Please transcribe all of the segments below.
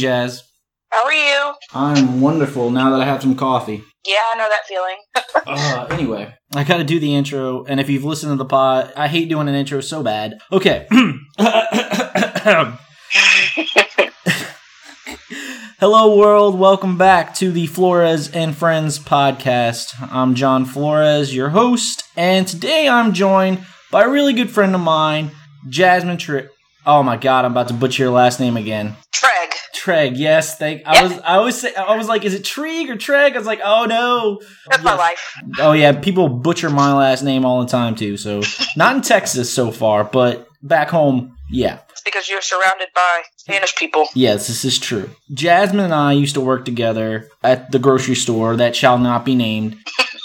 Jazz. How are you? I'm wonderful now that I have some coffee. Yeah, I know that feeling. uh, anyway, I gotta do the intro, and if you've listened to the pod, I hate doing an intro so bad. Okay. Hello, world. Welcome back to the Flores and Friends podcast. I'm John Flores, your host, and today I'm joined by a really good friend of mine, Jasmine Tri. Oh my god, I'm about to butcher your last name again. Treg. Treg, yes. Thank. I was. I always say. I was like, is it Trig or Treg? I was like, oh no. That's my life. Oh yeah, people butcher my last name all the time too. So not in Texas so far, but back home, yeah. It's because you're surrounded by Spanish people. Yes, this is true. Jasmine and I used to work together at the grocery store that shall not be named.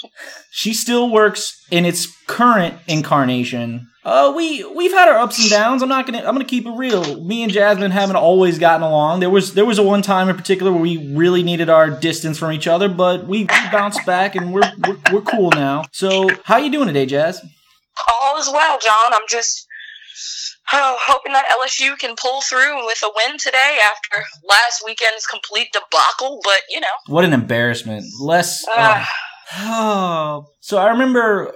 she still works in its current incarnation. Uh, we we've had our ups and downs. I'm not gonna I'm gonna keep it real. Me and Jasmine haven't always gotten along. There was there was a one time in particular where we really needed our distance from each other, but we, we bounced back and we're, we're we're cool now. So how you doing today, Jazz? All is well, John. I'm just oh, hoping that LSU can pull through with a win today after last weekend's complete debacle. But you know, What an embarrassment. Less. Ah. Oh, so I remember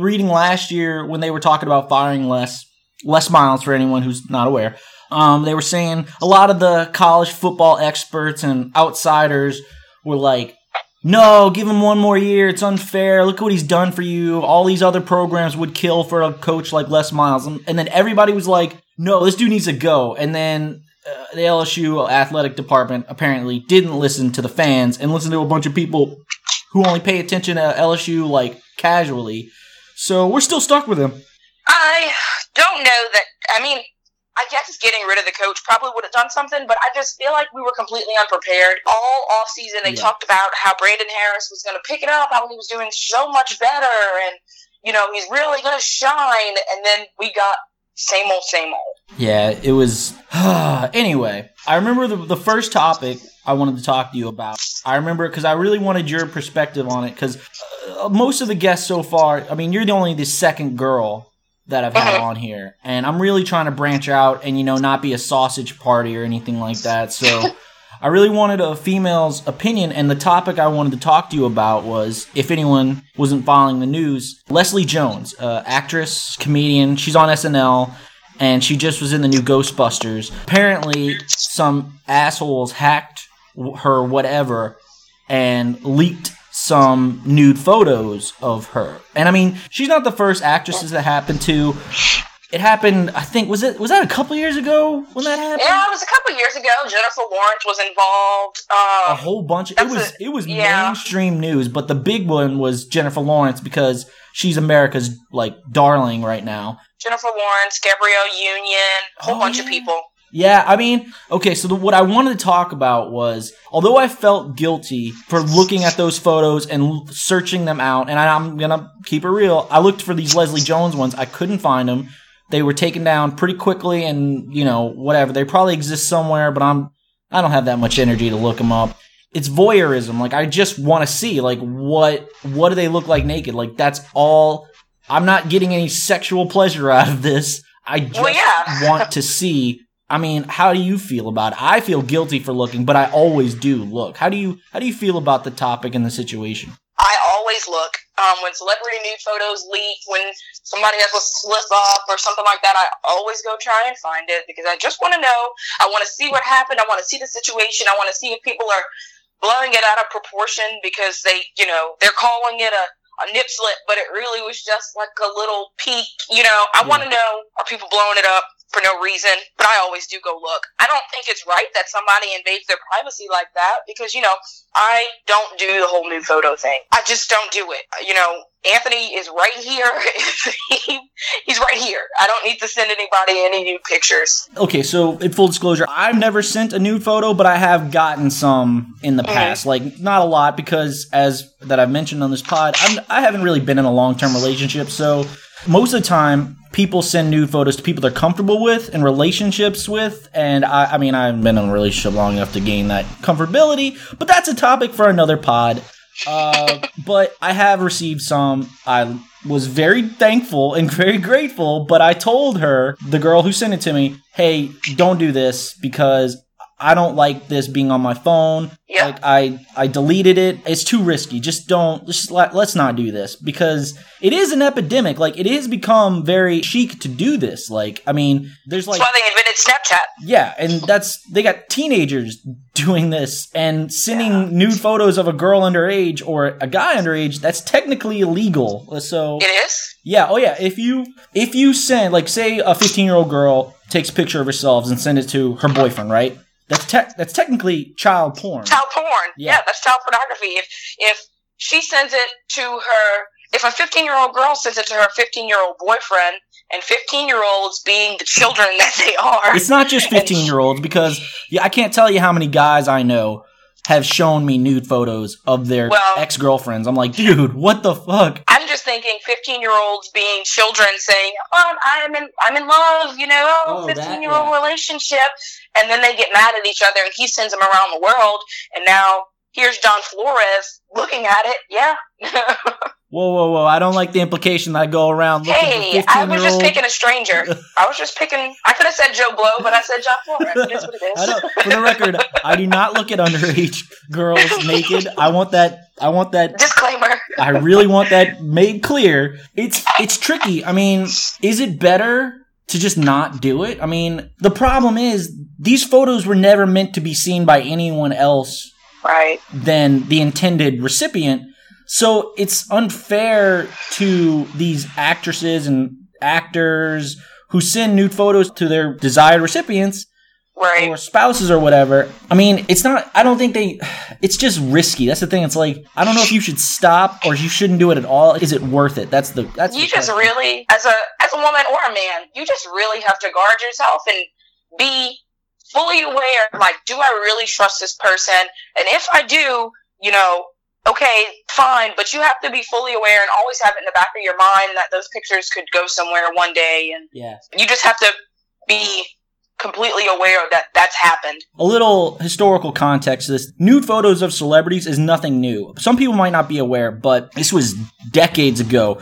reading last year when they were talking about firing less Les Miles for anyone who's not aware. Um, they were saying a lot of the college football experts and outsiders were like, "No, give him one more year. It's unfair. Look what he's done for you. All these other programs would kill for a coach like Les Miles." And, then everybody was like, "No, this dude needs to go." And then uh, the LSU athletic department apparently didn't listen to the fans and listen to a bunch of people who only pay attention to LSU like casually. So we're still stuck with him. I don't know that. I mean, I guess getting rid of the coach probably would have done something, but I just feel like we were completely unprepared. All off season, they Yeah. talked about how Brandon Harris was going to pick it up, how he was doing so much better, and you know he's really going to shine. And then we got same old, same old. Yeah, it was. anyway, I remember the, the first topic I wanted to talk to you about. I remember because I really wanted your perspective on it because uh, most of the guests so far, I mean, you're the only the second girl that I've had Mhm. on here, and I'm really trying to branch out and you know not be a sausage party or anything like that. So. I really wanted a female's opinion, and the topic I wanted to talk to you about was if anyone wasn't following the news, Leslie Jones, uh, actress, comedian, she's on SNL, and she just was in the new Ghostbusters. Apparently, some assholes hacked her whatever and leaked some nude photos of her. And I mean, she's not the first actresses that happened to. It happened, I think, was it was that a couple years ago when that happened? Yeah, it was a couple years ago. Jennifer Lawrence was involved. a Uh, whole bunch. It was a- it was yeah. mainstream news, but the big one was Jennifer Lawrence because she's America's like darling right now. Jennifer Lawrence, Gabrielle Union, a whole Oh, bunch of people. Yeah, I mean, okay, so the, what I wanted to talk about was, although I felt guilty for looking at those photos and l- searching them out, and I, I'm gonna keep it real, I looked for these Leslie Jones ones, I couldn't find them. They were taken down pretty quickly, and you know, whatever. They probably exist somewhere, but I'm, I don't have that much energy to look them up. It's voyeurism. Like I just want to see, like what, what do they look like naked? Like that's all. I'm not getting any sexual pleasure out of this. I just Well, yeah. want to see I mean, how do you feel about it? I feel guilty for looking, but I always do look. How do you how do you feel about the topic and the situation? I always look um, when celebrity nude photos leak, when somebody has a slip up or something like that. I always go try and find it because I just want to know. I want to see what happened. I want to see the situation. I want to see if people are blowing it out of proportion because they, you know, they're calling it a, a nip slip, but it really was just like a little peek. You know, I want to know are people blowing it up for no reason? But I always do go look. I don't think it's right that somebody invades their privacy like that because, you know, I don't do the whole new photo thing. I just don't do it. You know, Anthony is right here. He's right here. I don't need to send anybody any new pictures. Okay, so in full disclosure, I've never sent a nude photo, but I have gotten some in the mm-hmm. past. Like not a lot because, as that I've mentioned on this pod, I'm, I haven't really been in a long term relationship. So most of the time, people send nude photos to people they're comfortable with and relationships with. And I, I mean, I haven't been in a relationship long enough to gain that comfortability. But that's a topic for another pod. Uh, but I have received some. I was very thankful and very grateful, but I told her, the girl who sent it to me, hey, don't do this because I don't like this being on my phone. Yeah. Like I I deleted it. It's too risky. Just don't just let, let's not do this because it is an epidemic. Like it has become very chic to do this. Like I mean, there's like That's why they invented Snapchat. yeah, and that's they got teenagers doing this and sending nude photos of a girl underage or a guy underage. That's technically illegal. So It is. yeah, oh yeah. If you if you send like say a 15 year old girl takes a picture of herself and send it to her boyfriend, right? That's te- that's technically child porn. Child porn. Yeah. Yeah. that's child pornography. If if she sends it to her, if a 15 year old girl sends it to her 15 year old boyfriend, and 15 year olds being the children that they are, It's not just 15 year olds because yeah, I can't tell you how many guys I know have shown me nude photos of their Well- ex girlfriends. I'm like, dude, what the fuck? I'm just thinking 15 year olds being children saying, "Oh, I'm in, I'm in love," you know, Oh, 15 year old yeah. relationship, and then they get mad at each other, and he sends them around the world, and now here's John Flores looking at it. Yeah. Whoa, whoa, whoa! I don't like the implication that I go around looking hey, I was just picking a stranger. I was just picking. I could have said Joe Blow, but I said John Flores. It is what it I for the record, I do not look at underage girls naked. I want that. I want that. Disclaimer. I really want that made clear. It's it's tricky. I mean, is it better to just not do it? I mean, the problem is these photos were never meant to be seen by anyone else Right. than the intended recipient. So it's unfair to these actresses and actors who send nude photos to their desired recipients Right. or spouses or whatever. I mean, it's not. I don't think they. It's just risky. That's the thing. It's like I don't know if you should stop or you shouldn't do it at all. Is it worth it? That's the. That's you the just question. really as a as a woman or a man you just really have to guard yourself and be fully aware like do i really trust this person and if i do you know okay fine but you have to be fully aware and always have it in the back of your mind that those pictures could go somewhere one day and Yeah. you just have to be completely aware that that's happened A little historical context to this. Nude photos of celebrities is nothing new. Some people might not be aware, but this was decades ago.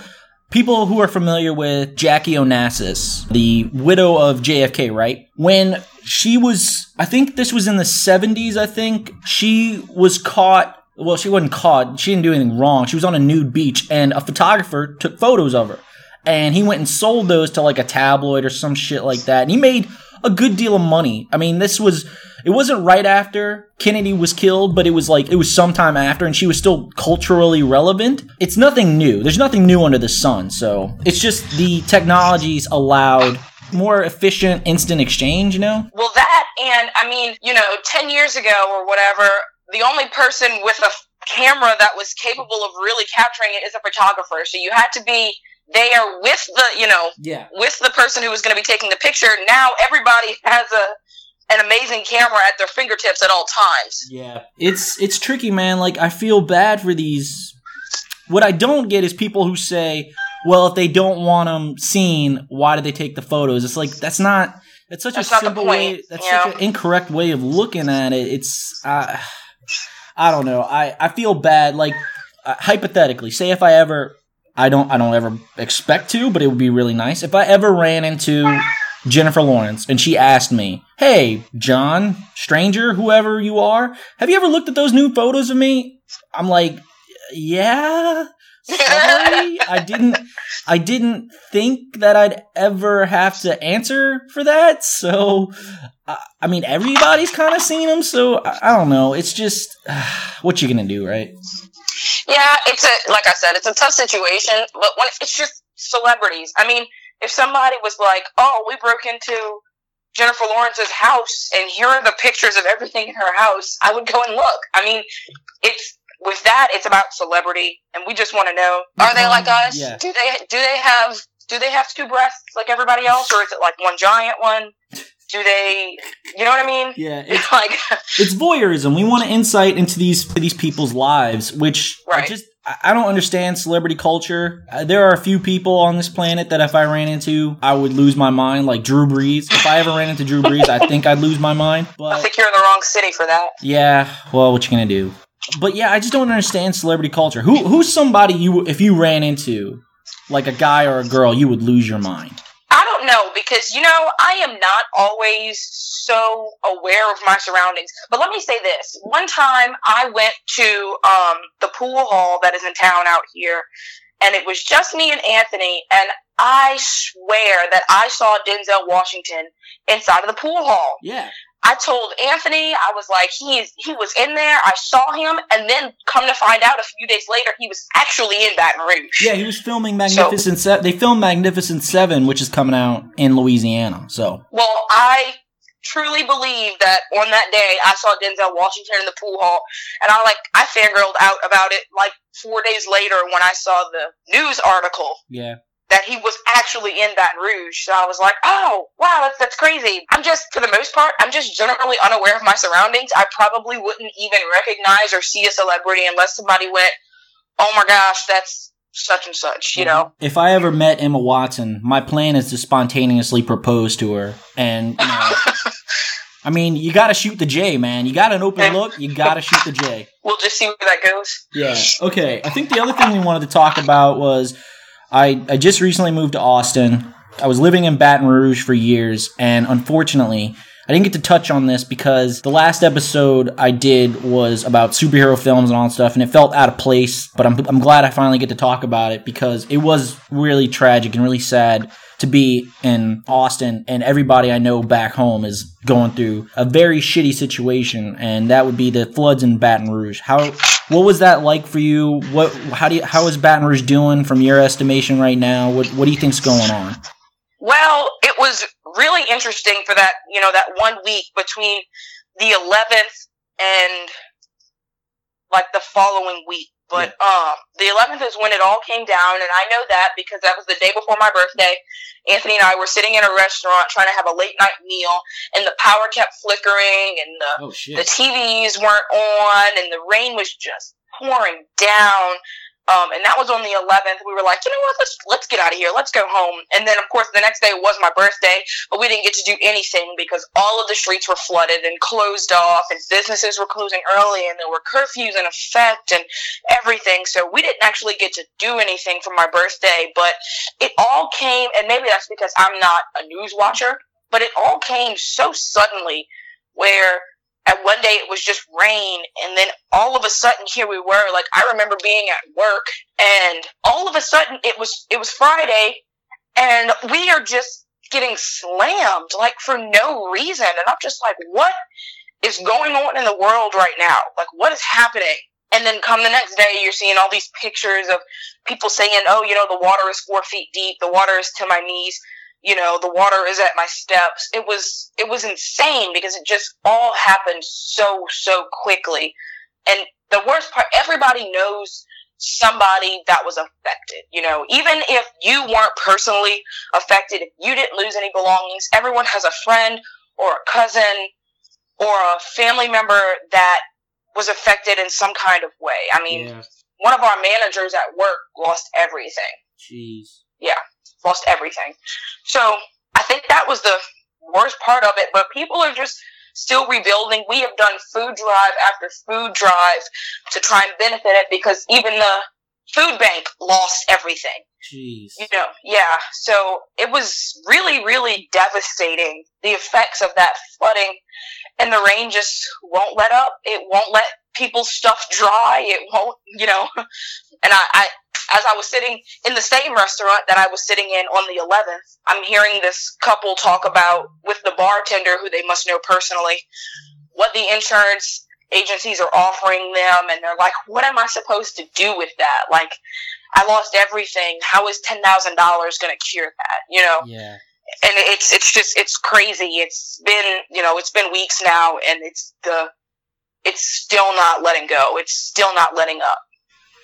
People who are familiar with Jackie Onassis, the widow of JFK, right? When she was, I think this was in the 70s, I think, she was caught. Well, she wasn't caught. She didn't do anything wrong. She was on a nude beach, and a photographer took photos of her. And he went and sold those to like a tabloid or some shit like that. And he made a good deal of money. I mean, this was it wasn't right after Kennedy was killed, but it was like it was sometime after and she was still culturally relevant. It's nothing new. There's nothing new under the sun. So, it's just the technologies allowed more efficient instant exchange, you know? Well, that and I mean, you know, ten years ago or whatever, the only person with a camera that was capable of really capturing it is a photographer. So you had to be there with the, you know, Yeah. with the person who was going to be taking the picture. Now everybody has a an amazing camera at their fingertips at all times. Yeah. It's it's tricky, man. Like I feel bad for these what I don't get is people who say, "Well, if they don't want them seen, why do they take the photos?" It's like that's not that's such That's a simple way. That's you such an incorrect way of looking at it. It's uh, I don't know. I I feel bad. Like uh, hypothetically, say if I ever I don't I don't ever expect to, but it would be really nice if I ever ran into Jennifer Lawrence and she asked me, "Hey, John, stranger, whoever you are, have you ever looked at those new photos of me?" I'm like, "Yeah." Sorry, I didn't I didn't think that I'd ever have to answer for that. So I, I mean, everybody's kind of seen them, so I, I don't know. It's just what you gonna do, right? Yeah, it's a like I said, it's a tough situation, but when it's just celebrities. I mean, if somebody was like, "Oh, we broke into Jennifer Lawrence's house and here are the pictures of everything in her house," I would go and look. I mean, it's with that, it's about celebrity, and we just want to know: Are they like us? Yeah. Do they do they have do they have two breasts like everybody else, or is it like one giant one? Do they? You know what I mean? Yeah, it's like it's voyeurism. We want an insight into these these people's lives, which I just I I don't understand celebrity culture. Uh, there are a few people on this planet that if I ran into, I would lose my mind, like Drew Brees. If I ever ran into Drew Brees, I think I'd lose my mind. But I think you're in the wrong city for that. yeah, well, what you gonna do? But yeah, I just don't understand celebrity culture. Who who's somebody you if you ran into, like a guy or a girl, you would lose your mind. I don't know because you know I am not always so aware of my surroundings. But let me say this: one time I went to um, the pool hall that is in town out here, and it was just me and Anthony, and I swear that I saw Denzel Washington inside of the pool hall. Yeah. I told Anthony, I was like, he's he was in there. I saw him, and then come to find out, a few days later, he was actually in Baton Rouge. Yeah, he was filming Magnificent so, Seven. They filmed Magnificent Seven, which is coming out in Louisiana. So, well, I truly believe that on that day I saw Denzel Washington in the pool hall, and I like I fangirled out about it like four days later when I saw the news article. Yeah that he was actually in Baton Rouge. So I was like, oh, wow, that's, that's crazy. I'm just, for the most part, I'm just generally unaware of my surroundings. I probably wouldn't even recognize or see a celebrity unless somebody went, oh my gosh, that's such and such, you know? If I ever met Emma Watson, my plan is to spontaneously propose to her. And, you know, I mean, you got to shoot the J, man. You got an open look. You got to shoot the J. We'll just see where that goes. Yeah. Okay. I think the other thing we wanted to talk about was I, I just recently moved to Austin. I was living in Baton Rouge for years, and unfortunately, I didn't get to touch on this because the last episode I did was about superhero films and all that stuff, and it felt out of place. But I'm, I'm glad I finally get to talk about it because it was really tragic and really sad to be in Austin, and everybody I know back home is going through a very shitty situation, and that would be the floods in Baton Rouge. How what was that like for you? What how do you how is Baton Rouge doing from your estimation right now? What what do you think's going on? Well, it was really interesting for that you know that one week between the 11th and like the following week but yeah. um, the 11th is when it all came down, and I know that because that was the day before my birthday. Anthony and I were sitting in a restaurant trying to have a late night meal, and the power kept flickering, and the oh, the TVs weren't on, and the rain was just pouring down. Um, and that was on the 11th. We were like, you know what? Let's let's get out of here. Let's go home. And then, of course, the next day was my birthday, but we didn't get to do anything because all of the streets were flooded and closed off, and businesses were closing early, and there were curfews in effect and everything. So we didn't actually get to do anything for my birthday. But it all came, and maybe that's because I'm not a news watcher, but it all came so suddenly where and one day it was just rain and then all of a sudden here we were. Like i remember being at work and all of a sudden it was it was friday and we are just getting slammed like for no reason. And i'm just like what is going on in the world right now? Like what is happening? And then come the next day you're seeing all these pictures of people saying oh you know the water is four feet deep. The water is to my knees you know the water is at my steps. It was it was insane because it just all happened so so quickly. And the worst part everybody knows somebody that was affected you know. Even if you weren't personally affected if you didn't lose any belongings everyone has a friend or a cousin or a family member that was affected in some kind of way. I mean yeah. one of our managers at work lost everything. Jeez. Yeah lost everything. So I think that was the worst part of it. But people are just still rebuilding. We have done food drive after food drive to try and benefit it because even the food bank lost everything. Jeez. You know, yeah. So it was really, really devastating. The effects of that flooding and the rain just won't let up. It won't let people's stuff dry. It won't, you know. And I, I as I was sitting in the same restaurant that I was sitting in on the 11th, I'm hearing this couple talk about with the bartender who they must know personally what the insurance agencies are offering them and they're like what am I supposed to do with that? Like I lost everything. How is $10,000 going to cure that, you know? Yeah. And it's it's just it's crazy. It's been, you know, it's been weeks now and it's the it's still not letting go. It's still not letting up.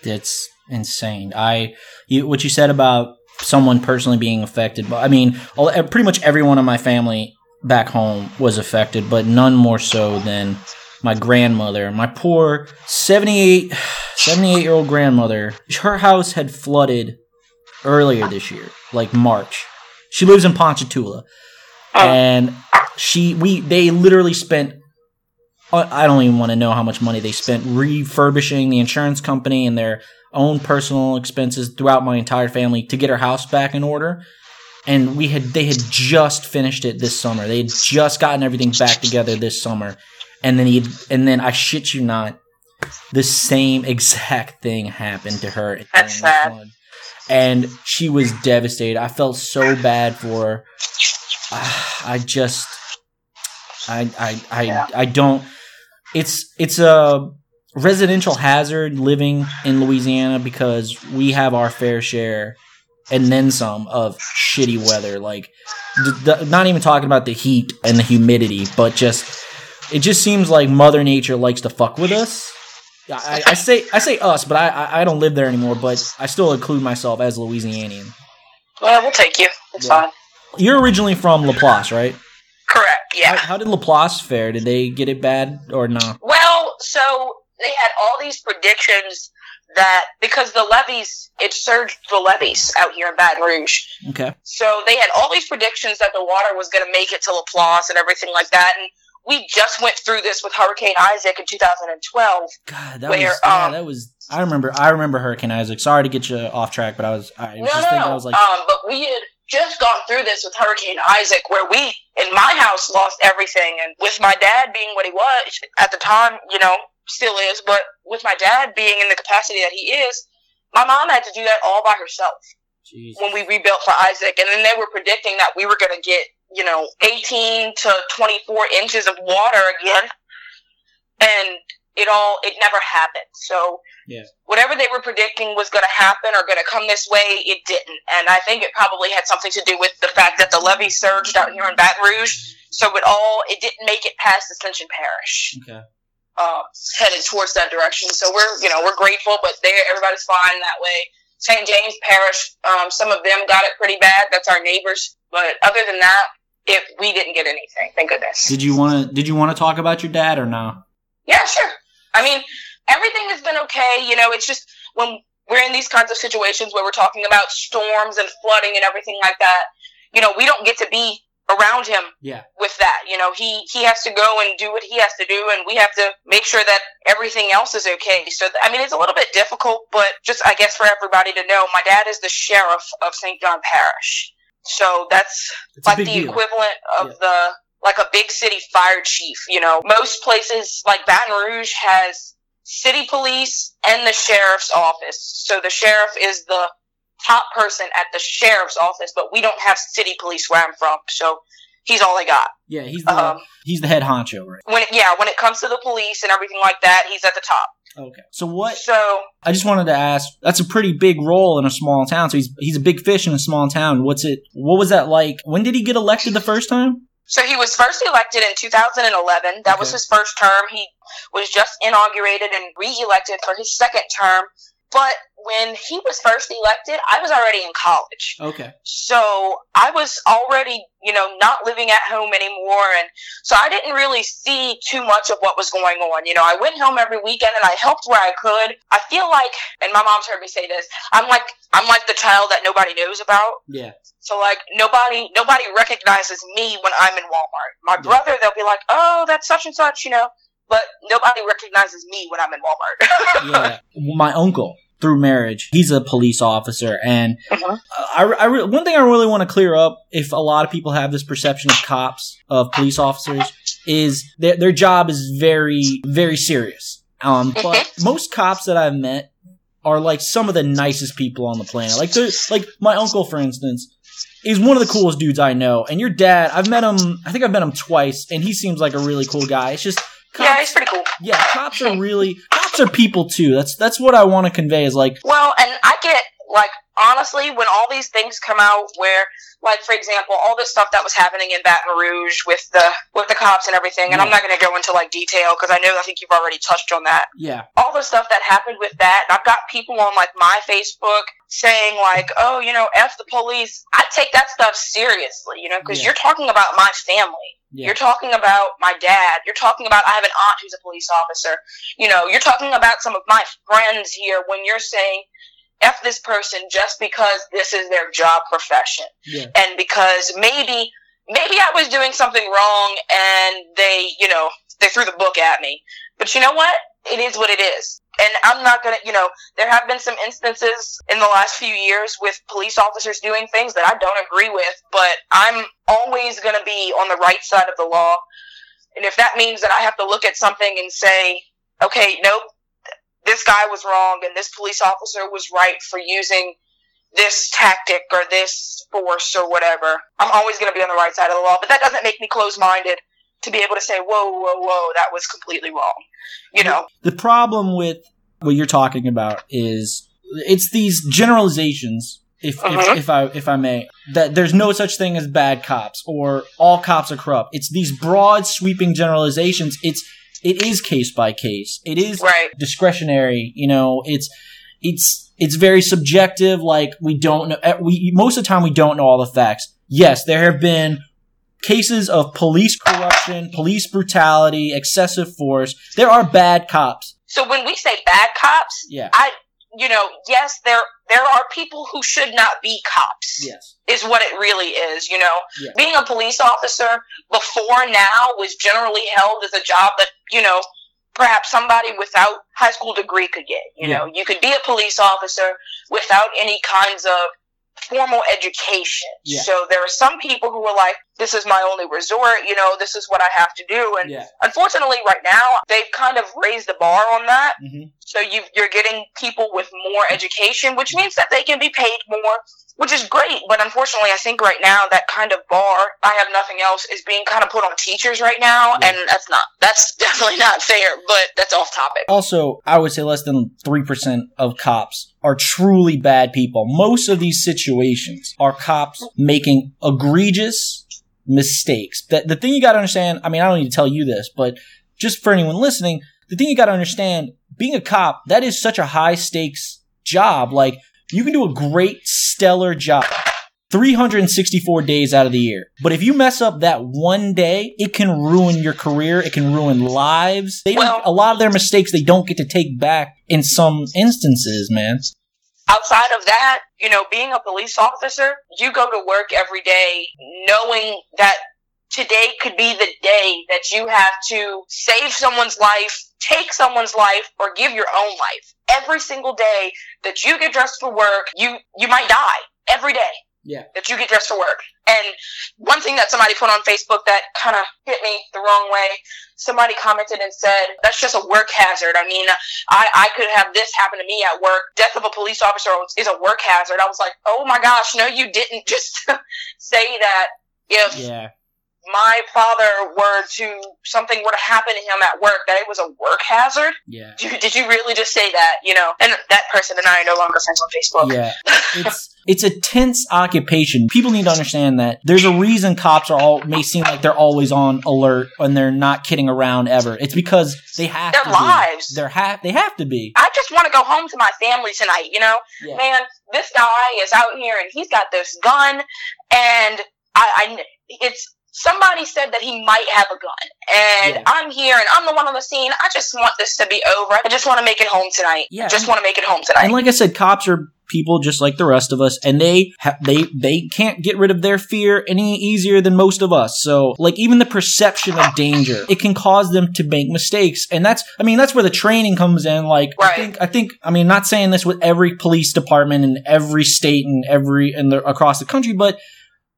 It's insane. I you, what you said about someone personally being affected, but I mean, pretty much everyone in my family back home was affected, but none more so than my grandmother. My poor 78 78 year old grandmother. Her house had flooded earlier this year, like March. She lives in Ponchatoula, oh. and she we they literally spent I don't even want to know how much money they spent refurbishing the insurance company and their own personal expenses throughout my entire family to get her house back in order. and we had they had just finished it this summer. They had just gotten everything back together this summer, and then he and then I shit you not, the same exact thing happened to her. That's sad. one. And she was devastated. I felt so bad for her. Ah, I just, I, I, I, Yeah. I don't. It's it's a residential hazard living in Louisiana because we have our fair share and then some of shitty weather. Like, d- d- not even talking about the heat and the humidity, but just it just seems like Mother Nature likes to fuck with us. I, I say I say us, but I, I don't live there anymore. But I still include myself as Louisianian. Well, we'll take you. It's Yeah. fine. You're originally from Laplace, right? Correct. Yeah. How, how did Laplace fare? Did they get it bad or not? Well, so they had all these predictions that because the levees, it surged the levees out here in Baton Rouge. Okay. So they had all these predictions that the water was going to make it to Laplace and everything like that. And we just went through this with Hurricane Isaac in 2012. God, that Where, was yeah, um, that was. I remember. I remember Hurricane Isaac. Sorry to get you off track, but I was. I was No, just no, thinking. I was like, um, but we had just gone through this with Hurricane Isaac, where we, in my house, lost everything. And with my dad being what he was at the time, you know, still is, but with my dad being in the capacity that he is, my mom had to do that all by herself jeez. when we rebuilt for Isaac. And then they were predicting that we were going to get, you know, 18 to 24 inches of water again. And it all, it never happened. So, Yeah. whatever they were predicting was going to happen or going to come this way, it didn't. And I think it probably had something to do with the fact that the levee surged out here in Baton Rouge. So it all, it didn't make it past Ascension Parish, Okay. Uh, headed towards that direction. So we're, you know, we're grateful, but there, everybody's fine that way. St. James Parish, um, some of them got it pretty bad. That's our neighbors. But other than that, if we didn't get anything. Thank goodness. Did you want to? Did you want to talk about your dad or no? Yeah, sure. I mean, everything has been okay. You know, it's just when we're in these kinds of situations where we're talking about storms and flooding and everything like that, you know, we don't get to be around him Yeah. with that. You know, he he has to go and do what he has to do, and we have to make sure that everything else is okay. So, I mean, it's a little bit difficult, but just I guess for everybody to know, my dad is the sheriff of St. John Parish. So that's It's like the deal. equivalent of Yeah. the like a big city fire chief. You know, most places like Baton Rouge has city police and the sheriff's office. So the sheriff is the top person at the sheriff's office, but we don't have city police where I'm from. So he's all I got. Yeah, he's the Um, he's the head honcho, right? when it, yeah, when it comes to the police and everything like that, he's at the top. Okay. So what? So I just wanted to ask. That's a pretty big role in a small town. So he's he's a big fish in a small town. What's it? What was that like? When did he get elected the first time? So he was first elected in 2011. That was his first term. He was just inaugurated and re-elected for his second term. But when he was first elected, I was already in college. Okay. So I was already, you know, not living at home anymore. And so I didn't really see too much of what was going on. You know, I went home every weekend and I helped where I could. I feel like, and my mom's heard me say this, I'm like, I'm like the child that nobody knows about. Yeah. So like nobody nobody recognizes me when I'm in Walmart. My Yeah. brother, they'll be like, "Oh, that's such and such," you know, but nobody recognizes me when I'm in Walmart. Yeah. My uncle through marriage, he's a police officer, and Mhm. I, I re- one thing I really want to clear up, if a lot of people have this perception of cops, of police officers, is their their job is very very serious. Um, but most cops that I've met are like some of the nicest people on the planet. Like like my uncle, for instance. Is one of the coolest dudes I know, and your dad. I've met him. I think I've met him twice, and he seems like a really cool guy. It's just cops, yeah, he's pretty cool. yeah, cops are really cops are people too. That's that's what I want to convey. Is like Well, and I get like honestly when all these things come out where like for example all this stuff that was happening in Baton Rouge with the with the cops and everything and I'm not going to go into like detail because I know I think you've already touched on that yeah, all the stuff that happened with that. And I've got people on like my Facebook saying like, "Oh, you know, f the police." I take that stuff seriously, you know, because Yeah. you're talking about my family. Yeah, You're talking about my dad. You're talking about I have an aunt who's a police officer. You know, you're talking about some of my friends here when you're saying f this person just because this is their job profession yeah, and because maybe maybe I was doing something wrong and they, you know, they threw the book at me. But you know what? It is what it is. And I'm not going to, you know, there have been some instances in the last few years with police officers doing things that I don't agree with, but I'm always going to be on the right side of the law. And if that means that I have to look at something and say, okay, nope, this guy was wrong and this police officer was right for using this tactic or this force or whatever, I'm always going to be on the right side of the law. But that doesn't make me close minded to be able to say, whoa, whoa, whoa, that was completely wrong. You know? The problem with what you're talking about is it's these generalizations. If, Uh-huh. if, if I if I may, that there's no such thing as bad cops or all cops are corrupt. It's these broad sweeping generalizations. It's it is case by case. It is Right. discretionary. You know, it's it's it's very subjective. Like we don't know. eh, We most of the time we don't know all the facts. Yes, there have been cases of police corruption, police brutality, excessive force. There are bad cops. So when we say bad cops, Yeah. I, you know, yes, there there are people who should not be cops. Yes. Is what it really is, you know. Yeah. Being a police officer before now was generally held as a job that, you know, perhaps somebody without high school degree could get. You Yeah. know, you could be a police officer without any kinds of formal education. Yeah. So there are some people who are like, this is my only resort, you know, this is what I have to do. And Yeah. unfortunately, right now, they've kind of raised the bar on that. hmm So you, you're getting people with more education, which means that they can be paid more, which is great. But unfortunately, I think right now that kind of bar, I have nothing else, is being kind of put on teachers right now, Yeah. and that's not, that's definitely not fair. But that's off topic. Also, I would say less than 3% of cops are truly bad people. Most of these situations are cops making egregious mistakes. The, the thing you gotta understand, I mean, I don't need to tell you this, but just for anyone listening, the thing you gotta understand, being a cop, that is such a high stakes job. Like, you can do a great, stellar job. 364 days out of the year. But if you mess up that one day, it can ruin your career. It can ruin lives. They don't, Well- a lot of their mistakes they don't get to take back in some instances, man. Outside of that, you know, being a police officer, you go to work every day knowing that today could be the day that you have to save someone's life, take someone's life, or give your own life. Every single day that you get dressed for work, you you might die every day. Yeah. That you get dressed for work. And one thing that somebody put on Facebook that kind of hit me the wrong way, somebody commented and said, that's just a work hazard. I mean, I, I could have this happen to me at work. Death of a police officer is a work hazard. I was like, oh my gosh, no, you didn't just say that if Yeah. My father were to, something were to happen to him at work, that it was a work hazard. Yeah. Did you, did you really just say that? You know, and that person and I are no longer friends on Facebook. Yeah. It's it's a tense occupation. People need to understand that there's a reason cops are all may seem like they're always on alert and they're not kidding around ever. It's because they have Their to lives. be. They're ha- they have to be. I just want to go home to my family tonight, you know? Yeah. Man, this guy is out here and he's got this gun and I, I it's somebody said that he might have a gun and Yeah. I'm here and I'm the one on the scene. I just want this to be over. I just want to make it home tonight. Yeah. Just want to make it home tonight. And like I said, cops are people just like the rest of us, and they ha- they they can't get rid of their fear any easier than most of us. So, like even the perception of danger, it can cause them to make mistakes, and that's I mean that's where the training comes in. Like I think I think I mean not saying this with every police department in every state and every and the, across the country, but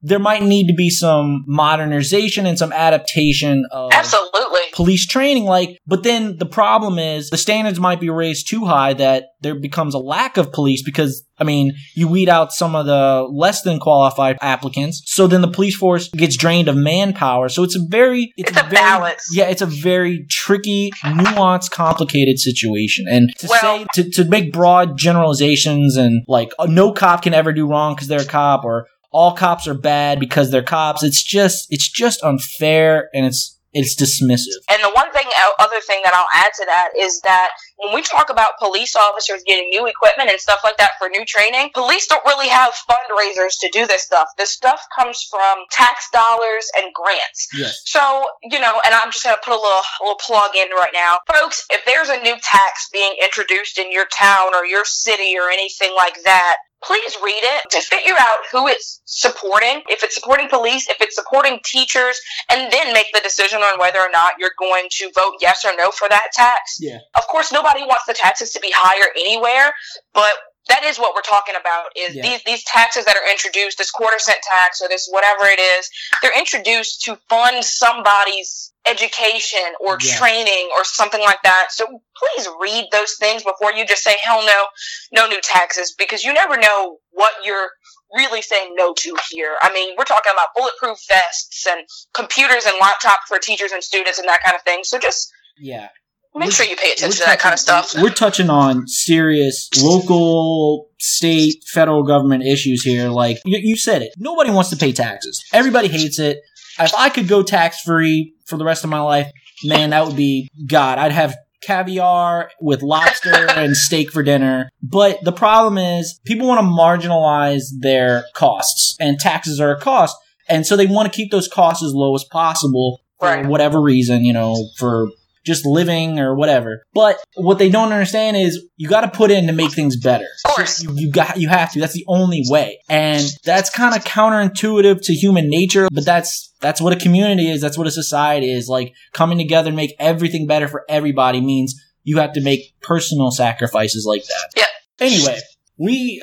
there might need to be some modernization and some adaptation of Absolutely. police training like but then the problem is the standards might be raised too high that there becomes a lack of police because i mean you weed out some of the less than qualified applicants so then the police force gets drained of manpower so it's a very It's a very, balance. yeah it's a very tricky nuanced complicated situation and to Well- say to, to make broad generalizations and like no cop can ever do wrong because they're a cop or all cops are bad because they're cops it's just it's just unfair and it's it's dismissive And the one thing, other thing that I'll add to that is that when we talk about police officers getting new equipment and stuff like that for new training, police don't really have fundraisers to do this stuff. This stuff comes from tax dollars and grants. yes So, you know, and I'm just going to put a little, a little plug in right now. Folks, if there's a new tax being introduced in your town or your city or anything like that, please read it to figure out who it's supporting, if it's supporting police, if it's supporting teachers, and then make the decision on whether or not you're going to vote yes or no for that tax. Yeah. Of course, nobody wants the taxes to be higher anywhere, but that is what we're talking about is Yeah. these these taxes that are introduced this quarter cent tax or this whatever it is they're introduced to fund somebody's education or Yeah. training or something like that so please read those things before you just say hell no no new taxes because you never know what you're really saying no to here i mean we're talking about bulletproof vests and computers and laptops for teachers and students and that kind of thing so just Yeah. Make sure you pay attention to that kind of stuff We're touching on serious local, state, federal government issues here. Like you, you said it, nobody wants to pay taxes. Everybody hates it. If I could go tax free for the rest of my life, man, that would be God. I'd have caviar with lobster and steak for dinner. But the problem is, people want to marginalize their costs, and taxes are a cost. And so they want to keep those costs as low as possible for Right. whatever reason, you know, for just living or whatever. But what they don't understand is you got to put in to make things better. Of course. You, you got you have to. That's the only way. And that's kind of counterintuitive to human nature, but that's that's what a community is. That's what a society is. Like coming together and make everything better for everybody means you have to make personal sacrifices like that. Yeah. Anyway, we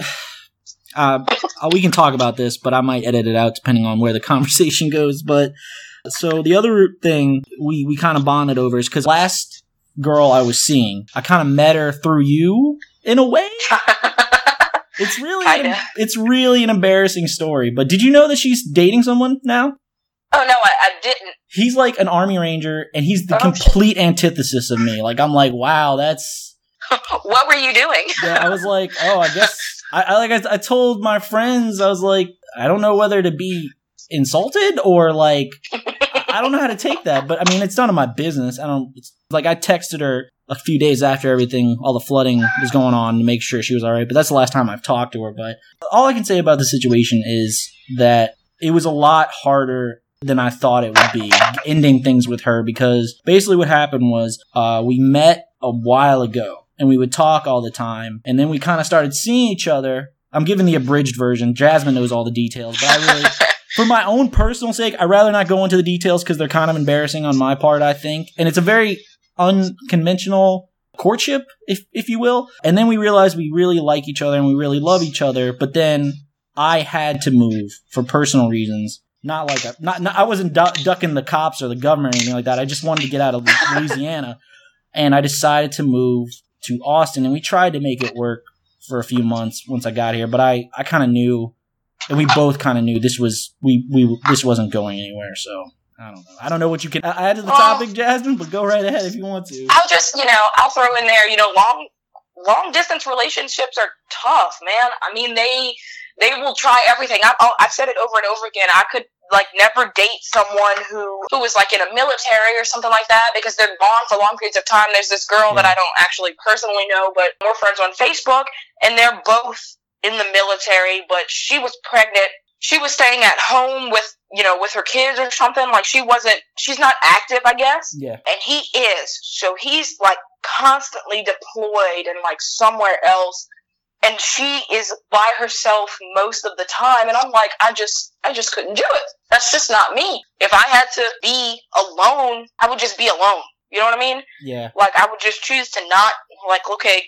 uh, uh, we can talk about this, but I might edit it out depending on where the conversation goes. But so the other thing we we kind of bonded over is because last girl I was seeing, I kind of met her through you in a way. It's really an, it's really an embarrassing story. But did you know that she's dating someone now? oh no I, I didn't He's like an army ranger, and he's the Oh, shit. complete antithesis of me. Like I'm like, wow, that's what were you doing yeah, I was like, oh, I guess I, I like I, I told my friends, I was like, I don't know whether to be insulted or like I don't know how to take that. But I mean, it's none of my business. I don't. It's like I texted her a few days after everything, all the flooding was going on to make sure she was all right. But that's the last time I've talked to her. But all I can say about the situation is that it was a lot harder than I thought it would be ending things with her because basically what happened was uh, we met a while ago and we would talk all the time and then we kind of started seeing each other. I'm giving the abridged version. Jasmine knows all the details, but I really, for my own personal sake, I'd rather not go into the details because they're kind of embarrassing on my part, I think. And it's a very unconventional courtship, if if you will. And then we realized we really like each other and we really love each other. But then I had to move for personal reasons. Not like a, not, not I wasn't du- ducking the cops or the government or anything like that. I just wanted to get out of Louisiana, and I decided to move to Austin. And we tried to make it work for a few months once I got here. But I I kind of knew, and we both kind of knew this was we we this wasn't going anywhere. So. I don't know. I don't know what you can add to the Well- topic, Jasmine, but go right ahead if you want to. I'll just, you know, I'll throw in there, you know, long long distance relationships are tough, man. I mean, they they will try everything. I, I've said it over and over again. I could like never date someone who who was like in a military or something like that because they're gone for long periods of time. There's this girl that I don't actually personally know, but we're friends on Facebook, and they're both in the military. But she was pregnant. She was staying at home with you know with her kids or something. Like she wasn't. She's not active, I guess Yeah. and he is. So he's like constantly deployed and like somewhere else. And she is by herself most of the time. And I'm like, I just, I just couldn't do it. That's just not me. If I had to be alone, I would just be alone. You know what I mean? Yeah. Like I would just choose to not, like, okay.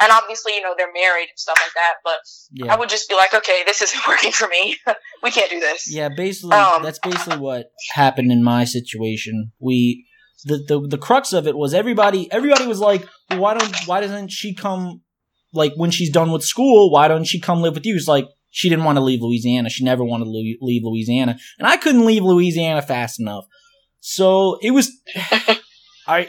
And obviously, you know, they're married and stuff like that. But Yeah. I would just be like, okay, this isn't working for me. we can't do this. Yeah, basically, Um, that's basically what happened in my situation. We, the, the the crux of it was everybody everybody was like, why don't why doesn't she come like when she's done with school? Why don't she come live with you? It's like she didn't want to leave Louisiana. She never wanted to leave, leave Louisiana, and I couldn't leave Louisiana fast enough. So it was, I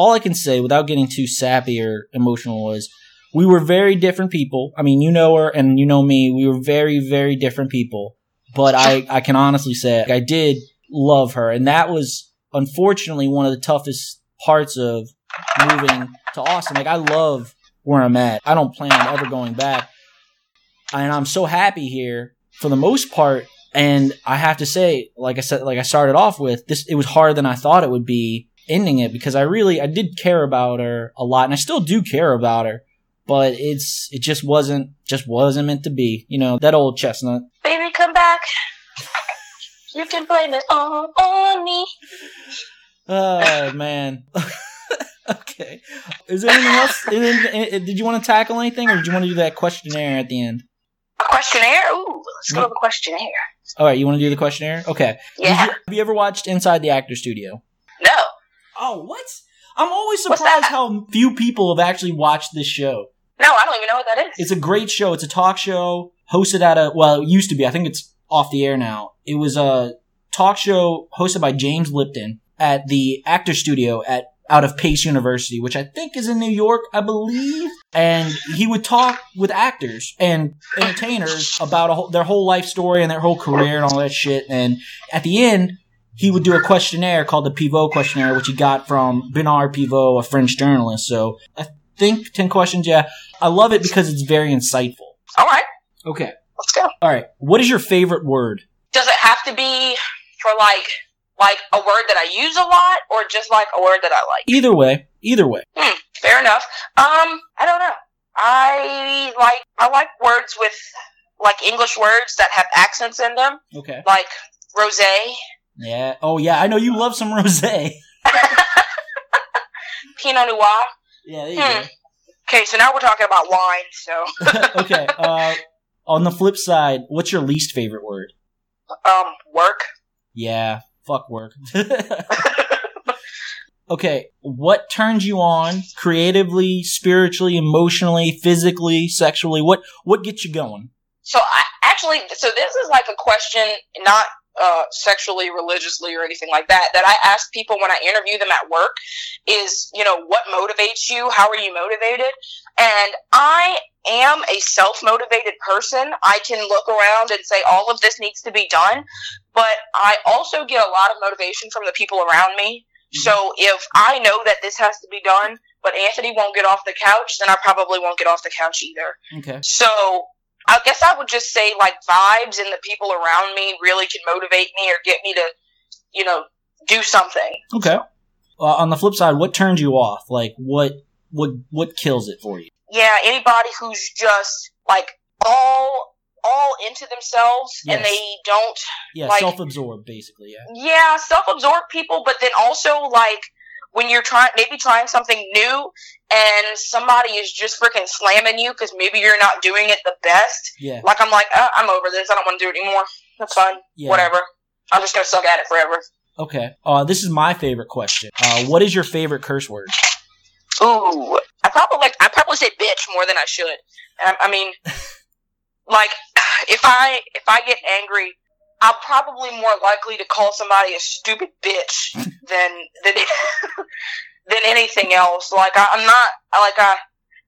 all I can say without getting too sappy or emotional was we were very different people. I mean, you know her and you know me. We were very, very different people. But I, I can honestly say I did love her. And that was unfortunately one of the toughest parts of moving to Austin. Like, I love where I'm at. I don't plan on ever going back. And I'm so happy here for the most part. And I have to say, like I said, like I started off with this, it was harder than I thought it would be ending it because I really, I did care about her a lot and I still do care about her but it's it just wasn't just wasn't meant to be. You know that old chestnut. Baby, come back. You can blame it all on me. Oh man. okay. Is there anything else? Eh, eh, did you want to tackle anything, or did you want to do that questionnaire at the end? A questionnaire? Ooh, let's go to the questionnaire. All right, you want to do the questionnaire? Okay. Yeah. You, have you ever watched Inside the Actor Studio? No. Oh, what? I'm always surprised how few people have actually watched this show. No, I don't even know what that is. It's a great show. It's a talk show hosted at a well, it used to be. I think it's off the air now. It was a talk show hosted by James Lipton at the Actor Studio at out of Pace University, which I think is in New York, I believe. And he would talk with actors and entertainers about a whole, their whole life story and their whole career and all that shit. And at the end, he would do a questionnaire called the Pivot questionnaire, which he got from Bernard Pivot, a French journalist. So I think 10 questions. Yeah. I love it because it's very insightful. All right, Okay. let's go. All right. What is your favorite word? Does it have to be for like like a word that I use a lot, or just like a word that I like? Either way. Either way. Fair enough. Um, I don't know. I like I like words with like English words that have accents in them, Okay. like rosé, Yeah. Oh, yeah. I know you love some rosé. Pinot Noir. Yeah, there you Hmm. Okay, so now we're talking about wine. So, okay. Uh, on the flip side, what's your least favorite word? um, work. Yeah. Fuck work. okay. What turns you on creatively, spiritually, emotionally, physically, sexually? What what gets you going? So I actually, so this is like a question, not uh, sexually, religiously, or anything like that, that I ask people when I interview them at work is, you know, what motivates you? How are you motivated? And I am a self motivated person. I can look around and say all of this needs to be done, but I also get a lot of motivation from the people around me. So if I know that this has to be done, but Anthony won't get off the couch, then I probably won't get off the couch either. Okay. So I guess I would just say like vibes and the people around me really can motivate me or get me to, you know, do something. Okay. Uh, on the flip side, what turns you off? Like what what what kills it for you? Yeah, anybody who's just like all all into themselves and they don't Yeah, Like- self-absorbed, basically. Yeah. yeah, self-absorbed people, but then also like when you're trying maybe trying something new and somebody is just freaking slamming you because maybe you're not doing it the best. Yeah. Like I'm like, uh, I'm over this. I don't want to do it anymore. That's fine. Yeah. Whatever. I'm just gonna suck at it forever. Okay. Uh, this is my favorite question. Uh, what is your favorite curse word? Ooh, I probably like I probably say bitch more than I should. I, I mean, like if I if I get angry, I'm probably more likely to call somebody a stupid bitch than than than anything else. Like I, I'm not like I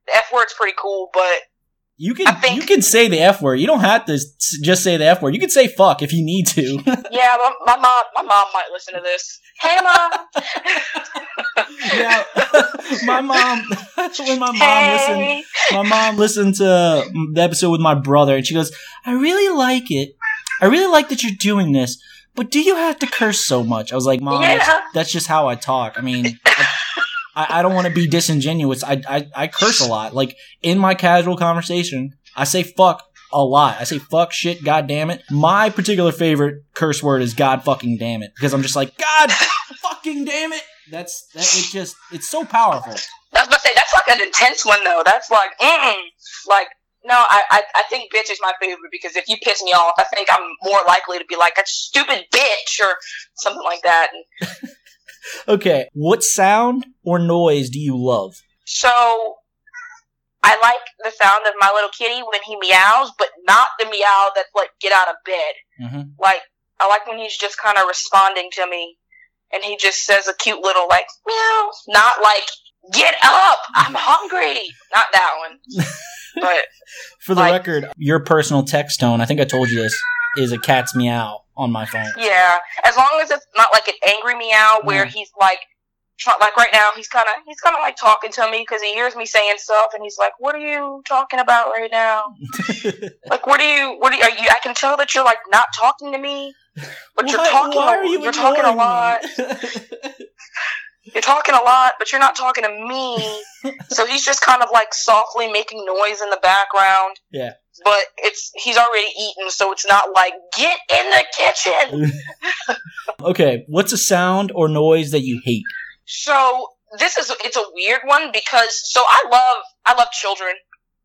the f word's pretty cool, but You can think- you can say the f word. You don't have to just say the f word. You can say fuck if you need to. yeah, my, my mom my mom might listen to this. Hey mom. yeah. my mom. when my mom listened, my mom listened to the episode with my brother, and she goes, "I really like it. I really like that you're doing this." But do you have to curse so much? I was like, Mom, that's, Yeah. that's just how I talk. I mean, I, I, I don't want to be disingenuous. I, I, I curse a lot. Like, in my casual conversation, I say fuck a lot. I say fuck, shit, god damn it. My particular favorite curse word is god fucking damn it. Because I'm just like, God fucking damn it. That's, that, it just, it's so powerful. I was about to say that's like an intense one though. That's like, mm, like no, I, I I think bitch is my favorite because if you piss me off, I think I'm more likely to be like a stupid bitch or something like that. Okay, what sound or noise do you love? so I like the sound of my little kitty when he meows, but not the meow that's like get out of bed. Mm-hmm. Like I like when he's just kind of responding to me, and he just says a cute little like meow, not like get up, I'm hungry, not that one. but For the Like- record, your personal text tone, I think I told you this, is a cat's meow on my phone. Yeah, as long as it's not like an angry meow where Yeah. he's like, like right now he's kind of he's kind of like talking to me because he hears me saying stuff and he's like, "What are you talking about right now? Like, what are you? What are you? Are you I can tell that you're like not talking to me, but you're talking. why are you you're talking a lot. You're talking a lot, but you're not talking to me. so he's just kind of like softly making noise in the background. Yeah. But it's he's already eaten, so it's not like get in the kitchen. okay, what's a sound or noise that you hate? So this is it's a weird one because so I love I love children.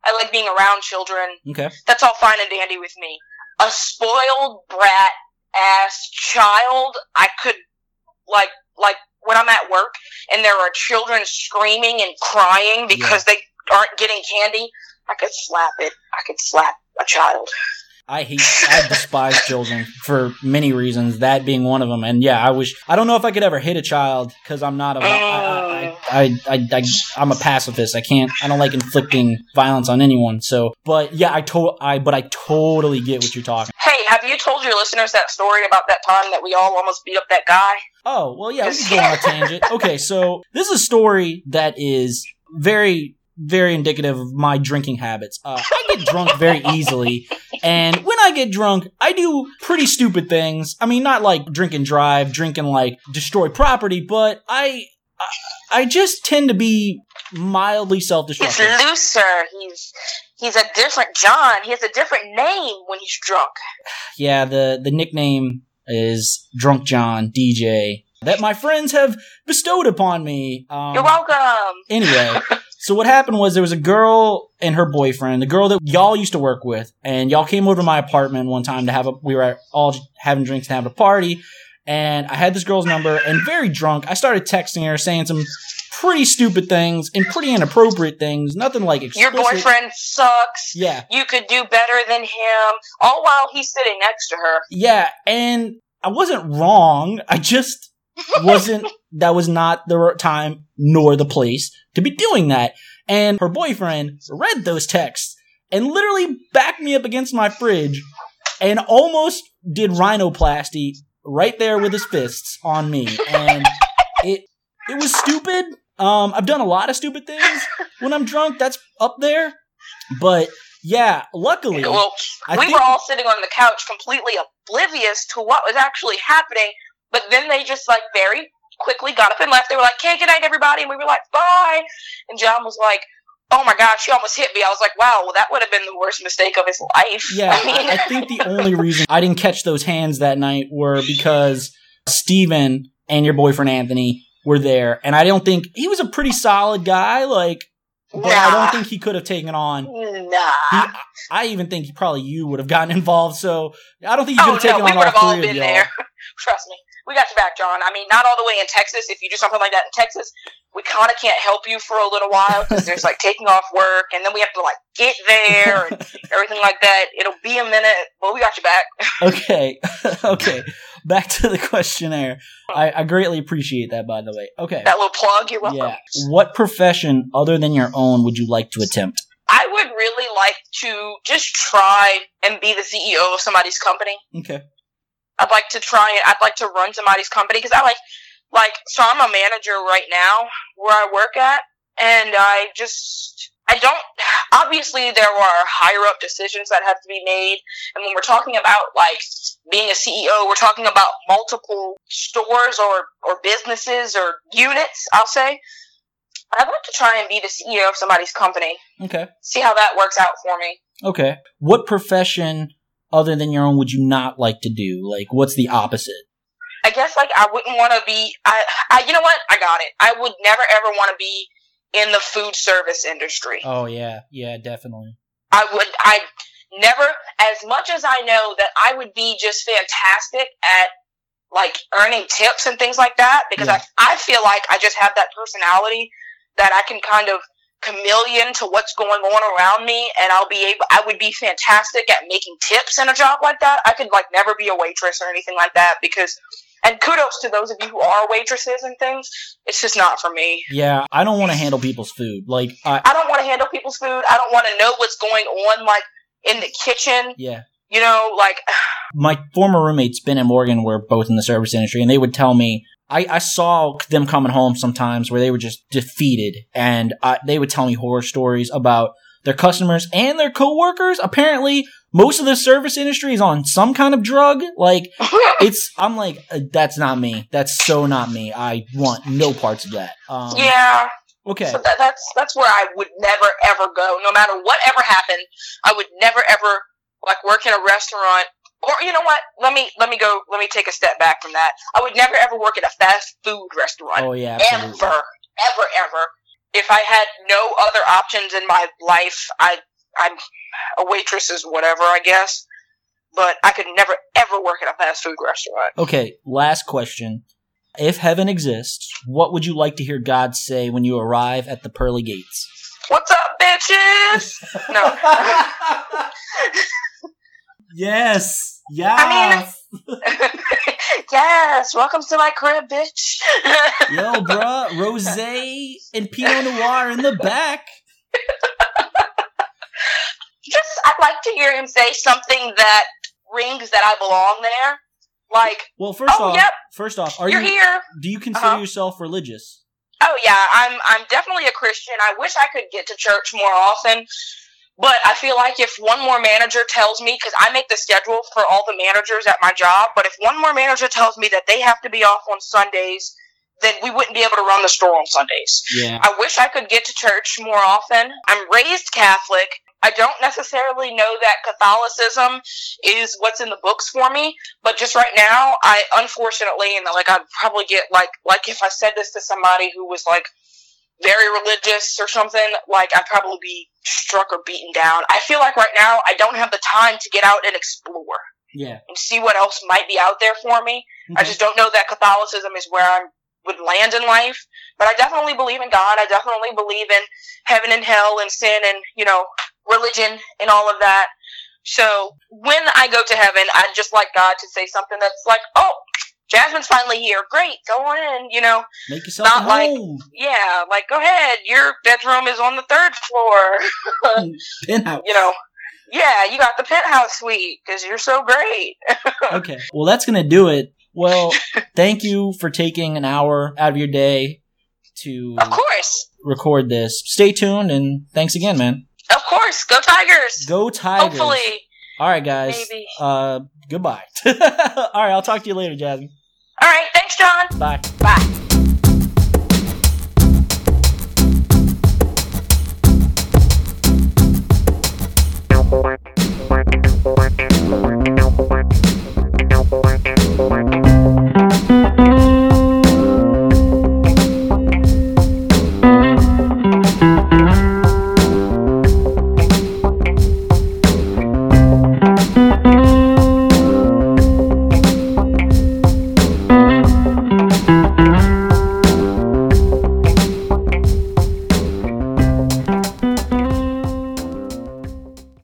I like being around children. Okay. That's all fine and dandy with me. A spoiled brat ass child, I could like like when I'm at work and there are children screaming and crying because they aren't getting candy, I could slap it. I could slap a child. I hate, I despise children for many reasons. That being one of them. And yeah, I wish I don't know if I could ever hit a child because I'm not a, I, I, I, I, I, I'm a pacifist. I can't, I don't like inflicting violence on anyone. So, but yeah, I to, I, but I totally get what you're talking. Hey, have you told your listeners that story about that time that we all almost beat up that guy? Oh well, yeah, we can go on a tangent. Okay, so this is a story that is very very indicative of my drinking habits. Uh, I get drunk very easily, and when I get drunk, I do pretty stupid things. I mean, not like drink and drive, drink and like destroy property, but I, I, I just tend to be mildly self-destructive. It's looser. He's he's a different John. He has a different name when he's drunk. Yeah, the the nickname is Drunk John DJ that my friends have bestowed upon me. Um, You're welcome. Anyway, so what happened was there was a girl and her boyfriend, the girl that y'all used to work with, and y'all came over to my apartment one time to have a. We were all having drinks and having a party, and I had this girl's number, and very drunk, I started texting her saying some pretty stupid things and pretty inappropriate things. Nothing like Your boyfriend sucks. Yeah, You could do better than him. All while he's sitting next to her. yeah, and I wasn't wrong. I just wasn't. that was not the right time nor the place to be doing that. And her boyfriend read those texts and literally backed me up against my fridge and almost did rhinoplasty right there with his fists on me. And it was stupid. Um, I've done a lot of stupid things when I'm drunk. That's up there. But yeah, luckily, Well, I we think were all sitting on the couch completely oblivious to what was actually happening. But then they just like very quickly got up and left. They were like, "Okay, good night, everybody," and we were like, "Bye." And John was like, "Oh my God, she almost hit me." I was like, "Wow, well that would have been the worst mistake of his life." Yeah, I mean, I think the only reason I didn't catch those hands that night were because Steven and your boyfriend Anthony were there, and I don't think he was a pretty solid guy. Like, but I don't think he could have taken on. nah. He, I even think probably you would have gotten involved. So I don't think you could oh have taken no, on all all three of been y'all. there. Trust me, we got your back, John. I mean, not all the way in Texas. If you do something like that in Texas, we kind of can't help you for a little while because there's like taking off work, and then we have to like get there and everything like that. It'll be a minute, but we got your back. Okay, okay. Back to the questionnaire. I, I greatly appreciate that, by the way. Okay. That little plug, you're welcome. Yeah. What profession other than your own would you like to attempt? I would really like to just try and be the CEO of somebody's company. Okay. I'd like to try and I'd like to run somebody's company because I like, like, so I'm a manager right now where I work at, and I just, I don't, obviously there are higher up decisions that have to be made, and when we're talking about, like, being a CEO, we're talking about multiple stores or, or businesses or units, I'll say. I'd like to try and be the CEO of somebody's company, Okay. see how that works out for me. Okay. What profession other than your own would you not like to do? Like, what's the opposite? I guess like I wouldn't want to be. I, I, you know what? I got it. I would never ever want to be in the food service industry. Oh yeah, yeah, definitely. I would. I never. As much as I know that I would be just fantastic at like earning tips and things like that, because Yeah. I I feel like I just have that personality that I can kind of chameleon to what's going on around me and I'll be able I would be fantastic at making tips in a job like that. I could like never be a waitress or anything like that because and kudos to those of you who are waitresses and things. It's just not for me. Yeah, I don't want to handle people's food. Like, I I don't want to handle people's food. I don't want to know what's going on like in the kitchen. yeah. You know, like My former roommates, Ben and Morgan, were both in the service industry, and they would tell me. I, I saw them coming home sometimes where they were just defeated, and I, they would tell me horror stories about their customers and their coworkers. Apparently, most of the service industry is on some kind of drug. Like it's, I'm like, uh, that's not me. That's so not me. I want no parts of that. Um, yeah. Okay. So that, that's that's where I would never ever go. No matter whatever happened, I would never ever like work in a restaurant. Or you know what? Let me let me go. Let me take a step back from that. I would never ever work at a fast food restaurant. Oh yeah. ever, ever, ever. If I had no other options in my life, I I'm a waitress is whatever, I guess. But I could never ever work at a fast food restaurant. Okay. Last question. If heaven exists, what would you like to hear God say when you arrive at the pearly gates? What's up, bitches? No. yes. Yes. yes, welcome to my crib, bitch. Yo, bruh, rosé and Pinot Noir in the back. Just, I'd like to hear him say something that rings that I belong there. Like, Well, first Oh, off, yep. first off, are you're you? here. Do you consider Uh-huh. yourself religious? Oh yeah, I'm I'm definitely a Christian. I wish I could get to church more often, but I feel like if one more manager tells me because I make the schedule for all the managers at my job, but if one more manager tells me that they have to be off on Sundays, then we wouldn't be able to run the store on Sundays. Yeah. I wish I could get to church more often. I'm raised Catholic. I don't necessarily know that Catholicism is what's in the books for me, but just right now, I unfortunately, and like I'd probably get like like if I said this to somebody who was like very religious or something, like I'd probably be struck or beaten down. I feel like right now I don't have the time to get out and explore Yeah. and see what else might be out there for me. I mm-hmm. just don't know that Catholicism is where I would land in life. But I definitely believe in God. I definitely believe in heaven and hell and sin and, you know, religion and all of that. So when I go to heaven, I'd just like God to say something that's like, oh, Jasmine's finally here. Great. Go on in. You know, Make yourself not like- home. yeah, like, go ahead. Your bedroom is on the third floor. Mm, penthouse. you know, yeah, you got the penthouse suite because you're so great. Okay. Well, that's gonna do it. Well, thank you for taking an hour out of your day to Of course. record this. Stay tuned and thanks again, man. Of course, go Tigers. Go Tigers. Hopefully. All right, guys. Maybe. Uh, goodbye. All right, I'll talk to you later, Jasmine. All right, thanks, John. Bye. Bye.